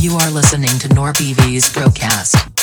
You are listening to NorPV's broadcast.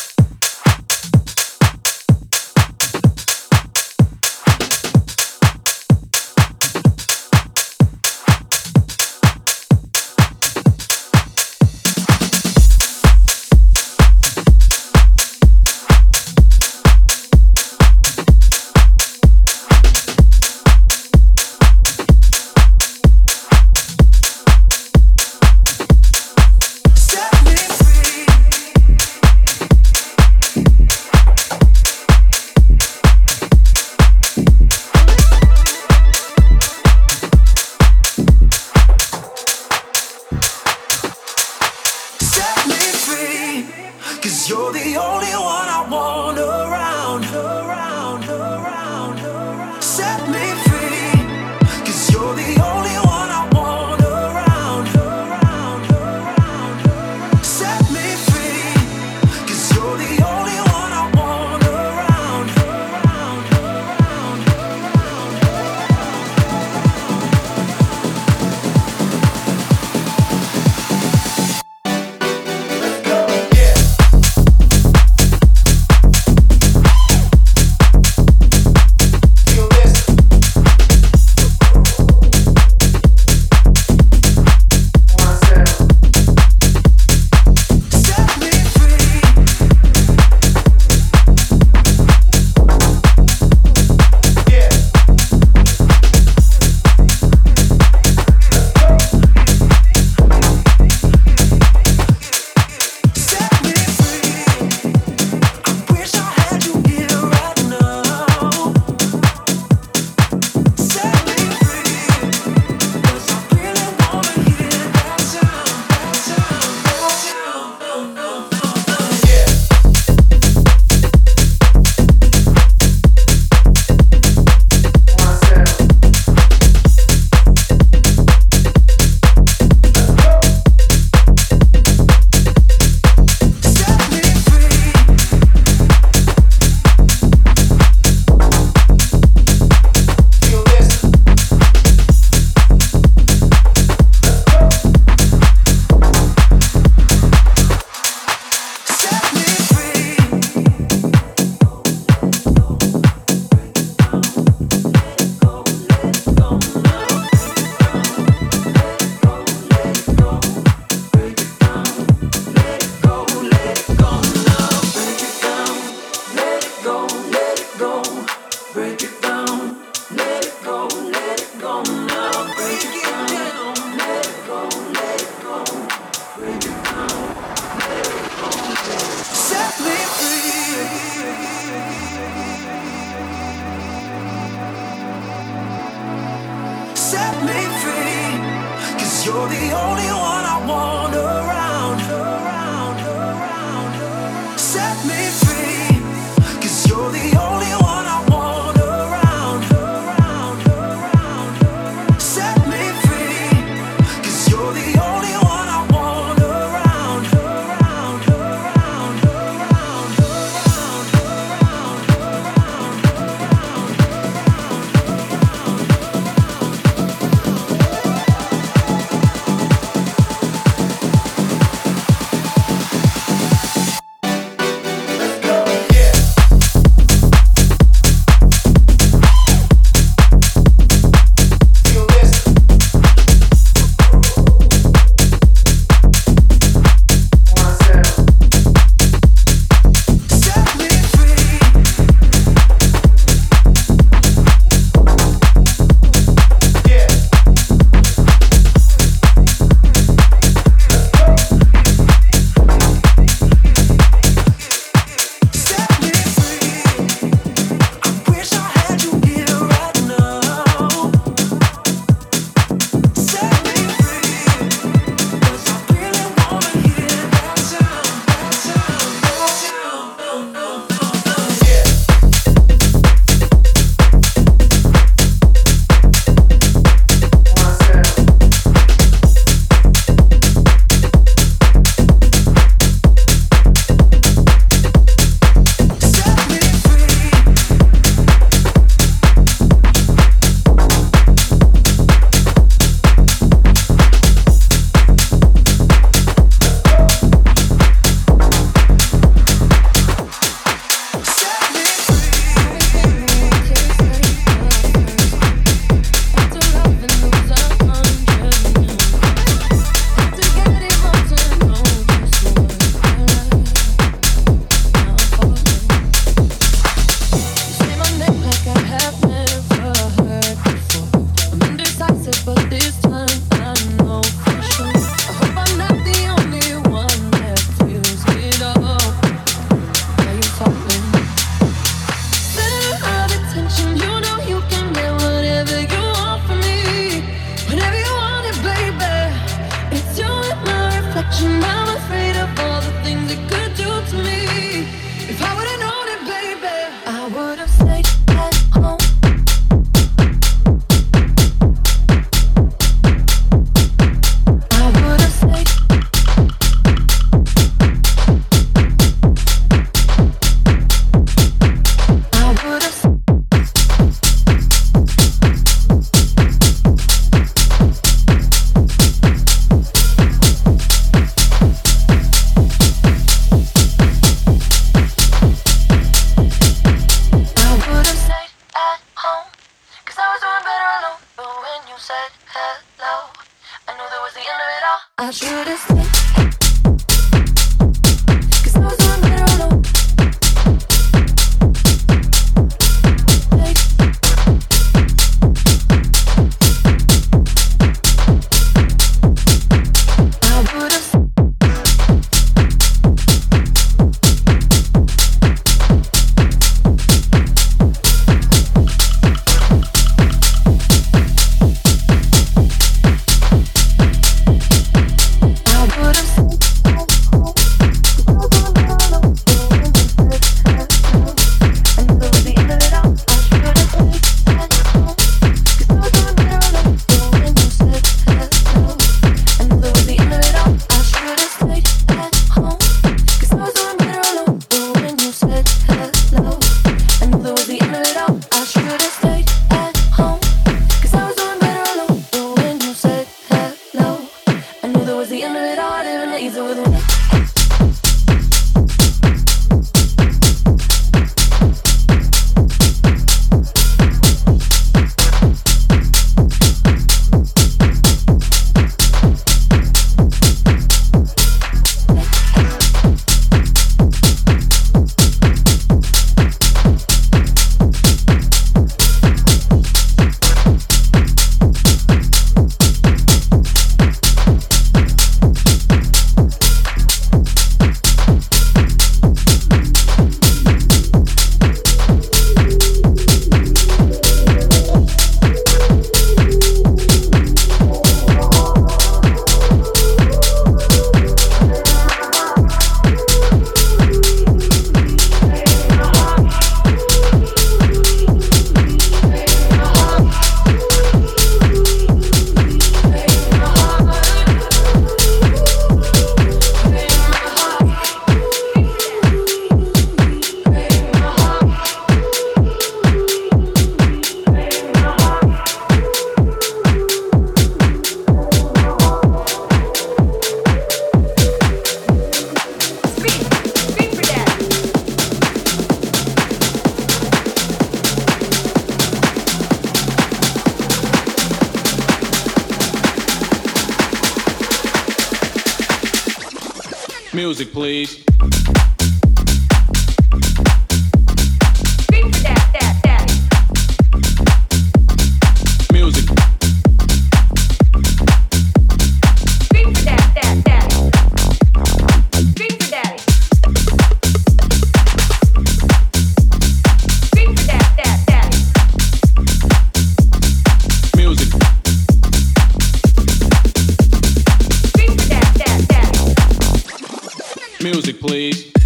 music, please.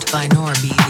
by Norby.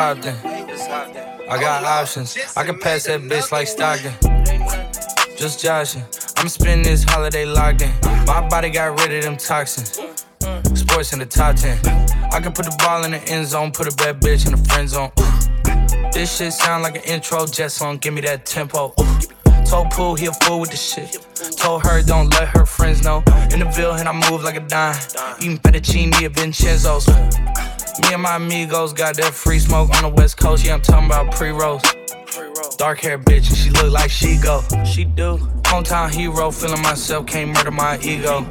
Hopped in. I got options. I can pass that bitch like Stockton. Just joshing. I'm spending this holiday locked in. My body got rid of them toxins. Sports in the top 10. I can put the ball in the end zone, put a bad bitch in the friend zone. Ooh. This shit sound like an intro jet song. Give me that tempo. Ooh. Told Pooh he a fool with the shit. Told her don't let her friends know. In the Ville and I move like a dime. Eating fettuccine at Vincenzo's. Me and my amigos got that free smoke on the west coast. Yeah, I'm talking about pre-rolls. Dark hair bitch, and she look like she go. She do. Hometown hero, feeling myself, can't murder my ego.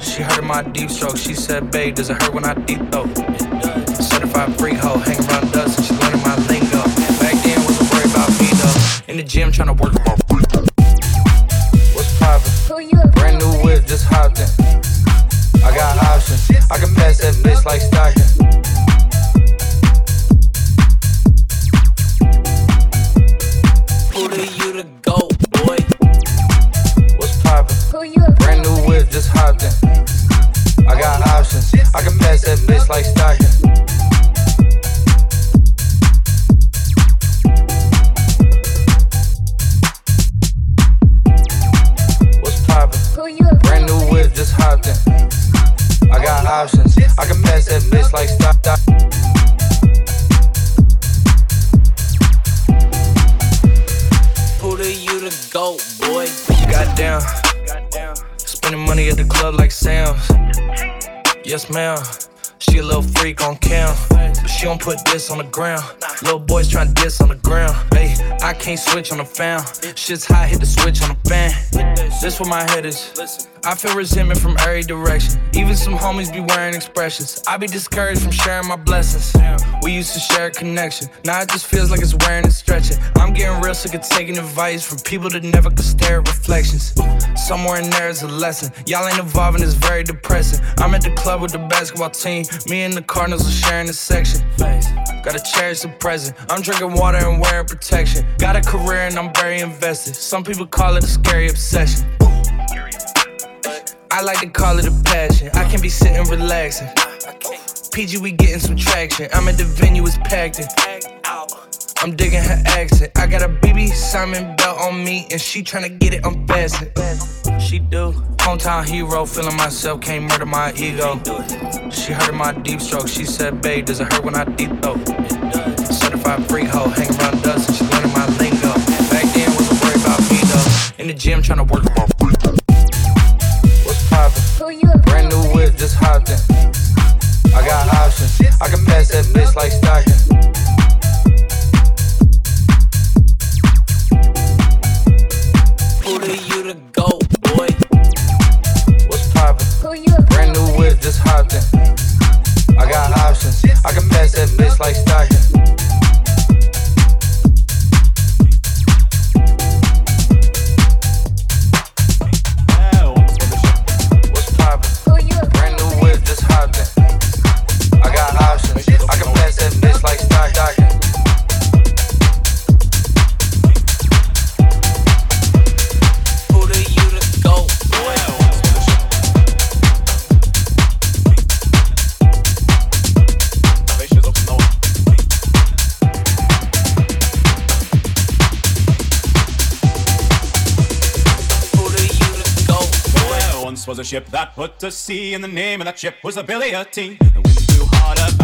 She heard my deep stroke. She said, babe, does it hurt when I deep throw? Certified freak hoe, hang around can't switch on the fan. Shit's hot, hit the switch on the fan. This where my head is. I feel resentment from every direction. Even some homies be wearing expressions. I be discouraged from sharing my blessings. We used to share a connection. Now it just feels like it's wearing and stretching. I'm getting real sick of taking advice from people that never could stare at reflections. Somewhere in there is a lesson. Y'all ain't evolving, it's very depressing. I'm at the club with the basketball team. Me and the Cardinals are sharing this section. Gotta cherish the present. I'm drinking water and wearing protection. Got a career and I'm very invested. Some people call it a scary obsession. I like to call it a passion. I can be sitting relaxing. PG, we getting some traction. I'm at the venue, it's packed in. I'm digging her accent. I got a BB Simon belt on me, and she tryna get it unfastened. She do. Hometown hero, feeling myself, can't murder my ego. She heard of my deep stroke. She said, babe, does it hurt when I deep throat? Certified freak hoe, hang around dust, and she learning my lingo. Back then, wasn't worried about me though. In the gym, tryna work my What's poppin'? Brand new whip, just hopped in. I got options. I can pass that bitch like Stockton. I can pass that bitch like Stockton. Ship that put to sea, and the name of that ship was the Billy T. The wind blew hard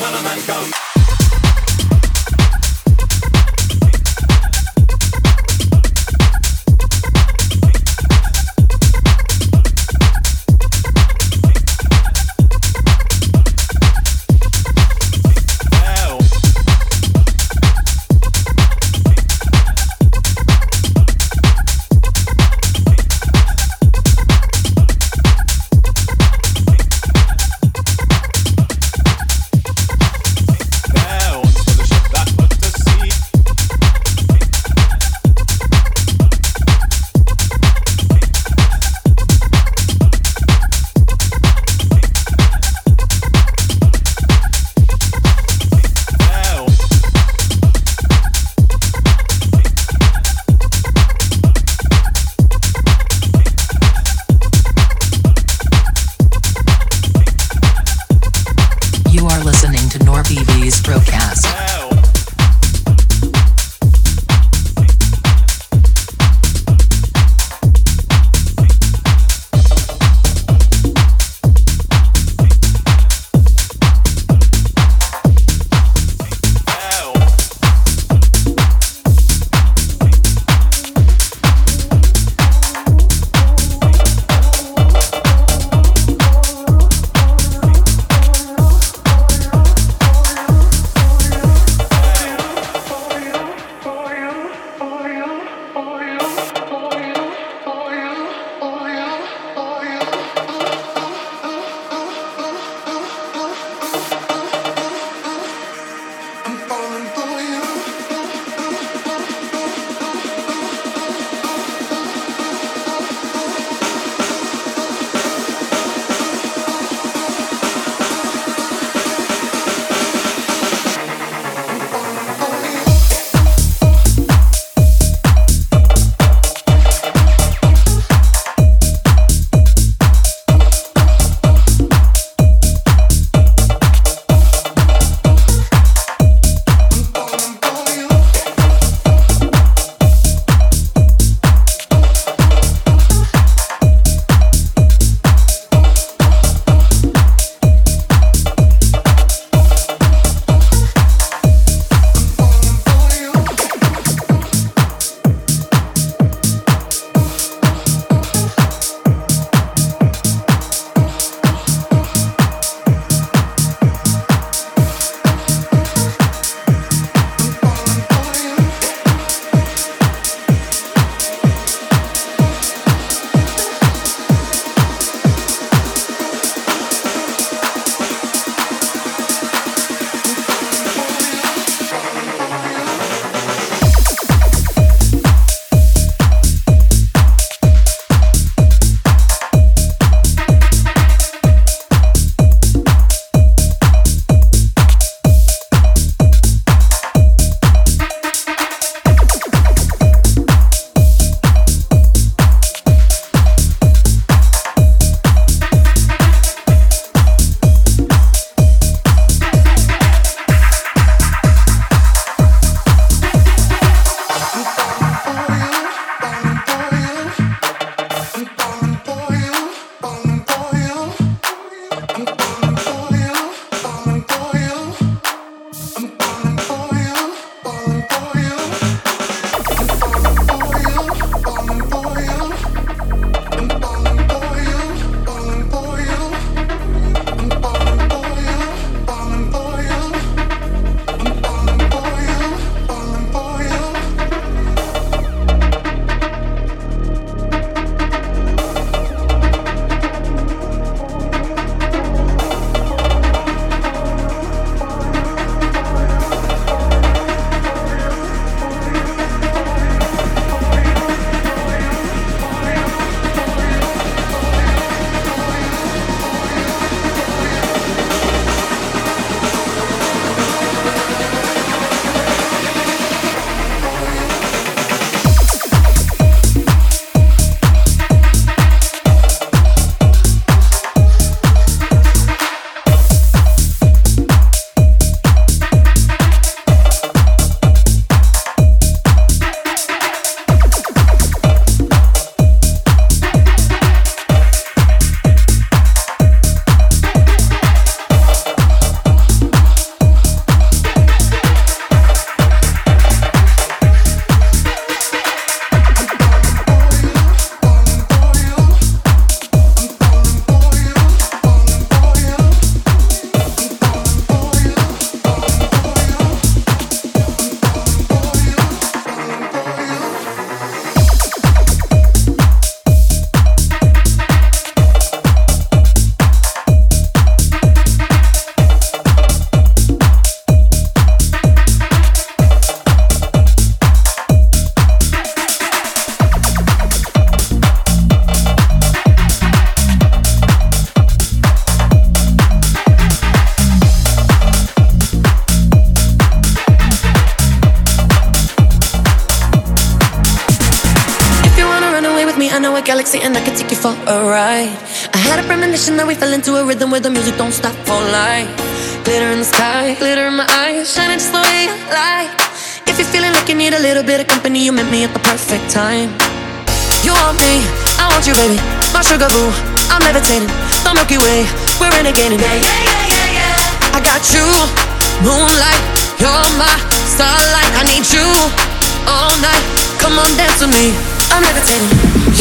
when a man comes. on. For a ride. I had a premonition that we fell into a rhythm where the music don't stop for life. Glitter in the sky, glitter in my eyes, shining just the way you like. If you're feeling like you need a little bit of company, you met me at the perfect time. You want me, I want you, baby. My sugar boo, I'm levitating. The Milky Way, we're renegading. Yeah, yeah, yeah, yeah. I got you, moonlight, you're my starlight. I need you all night. Come on, dance with me. I'm levitating.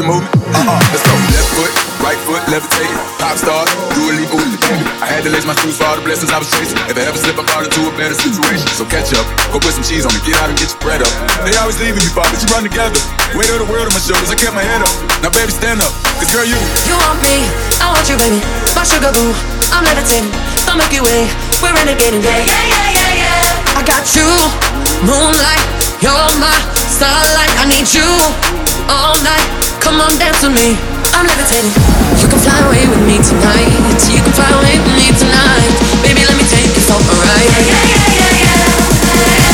The movement. Uh-uh, let's go. Left foot, right foot, levitating. Pop star, do a leap with the baby. I had to lace my shoes for all the blessings I was chasing. If I ever slip, I fall into a better situation. So catch up, go put some cheese on it, get out and get your bread up. They always leaving me, Bob, but you run together. Weight of the world on my shoulders, I kept my head up. Now, baby, stand up, cause girl, you. You want me, I want you, baby. My sugar boo, I'm levitating. The Milky Way, we're renegading. Yeah, yeah, yeah, yeah, yeah. I got you, moonlight, you're my starlight. I need you all night. Come on, dance with me. I'm levitating. You can fly away with me tonight. You can fly away with me tonight. Baby, let me take you for a ride. Yeah, yeah, yeah, yeah, yeah.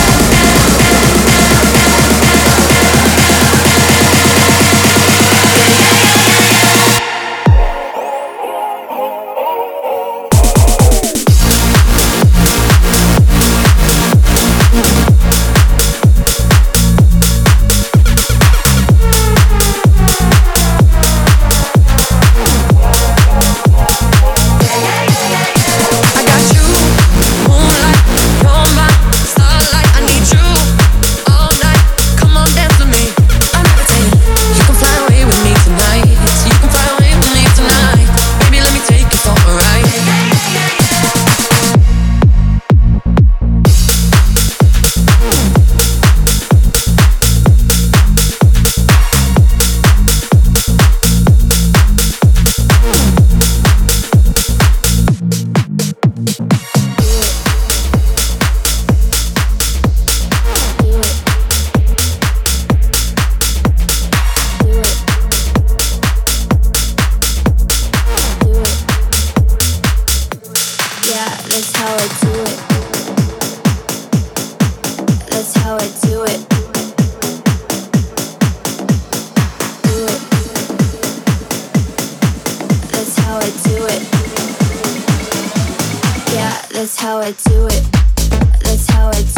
That's how I do it. That's how I do it.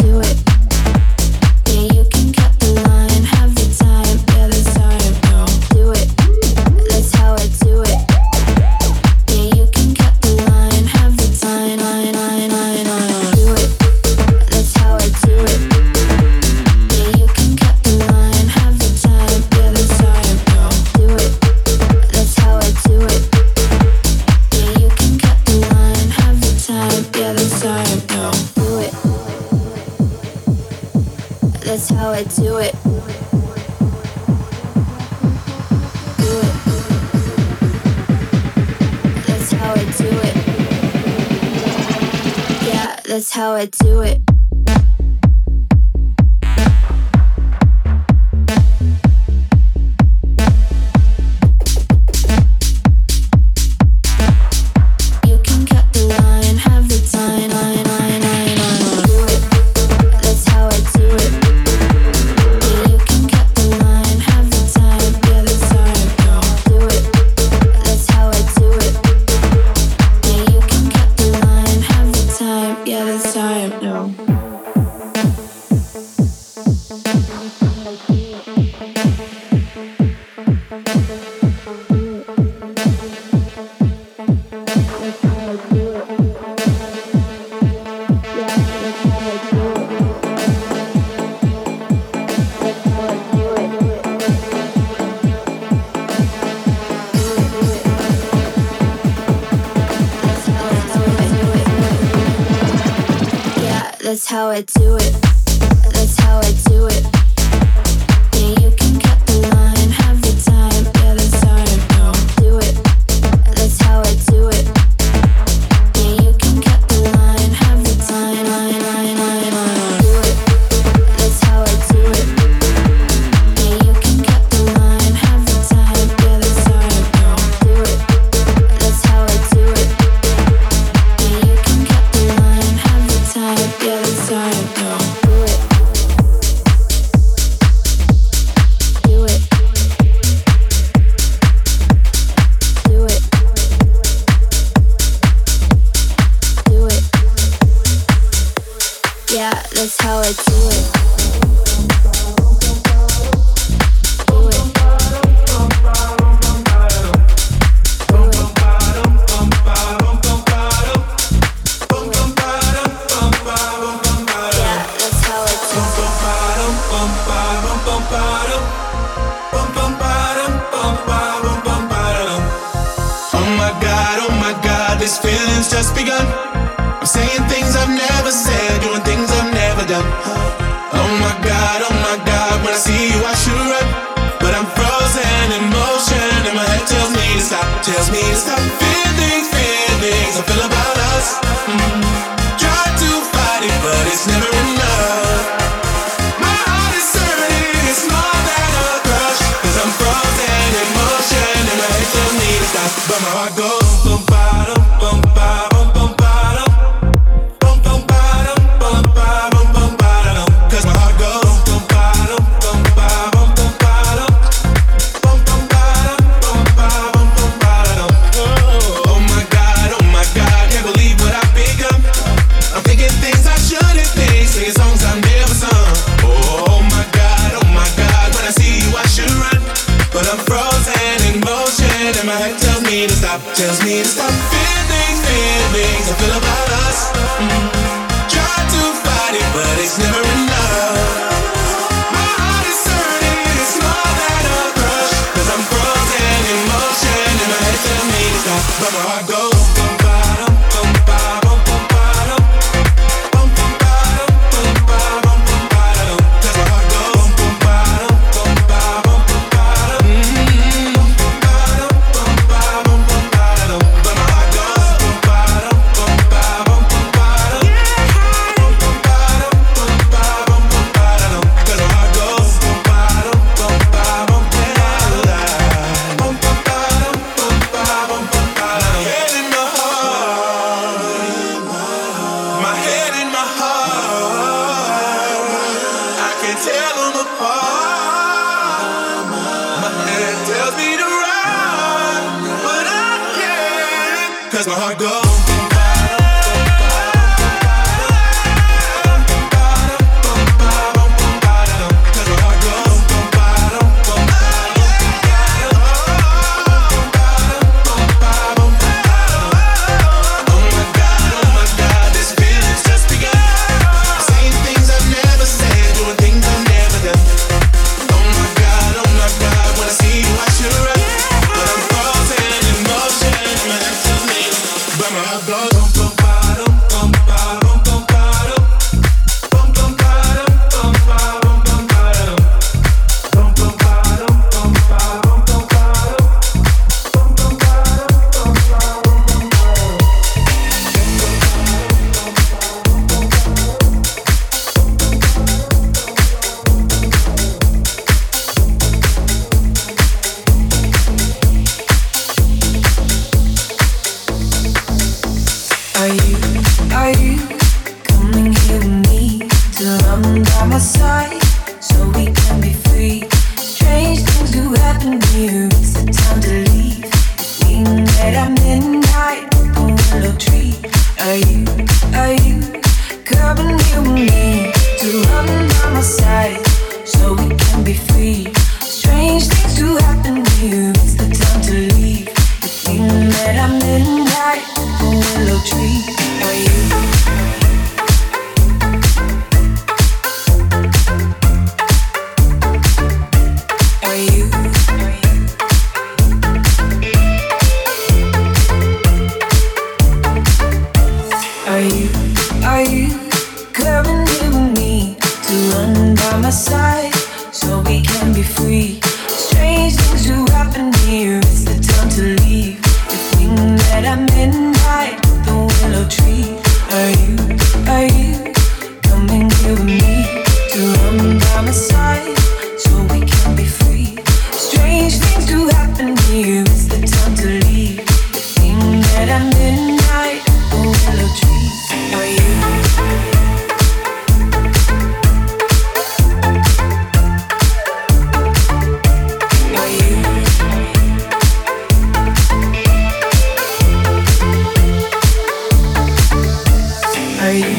I do it.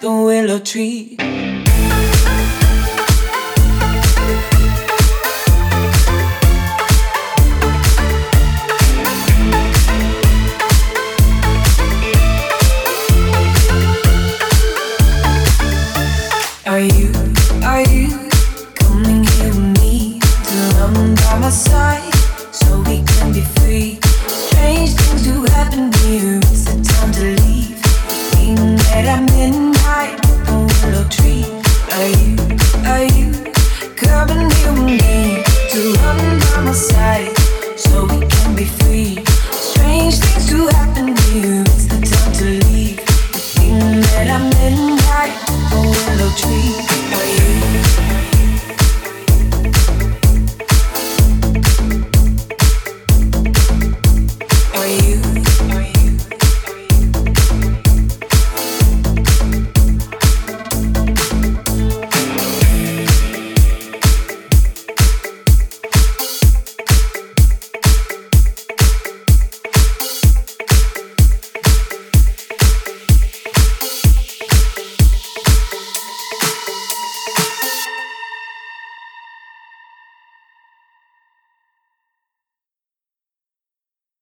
the willow tree.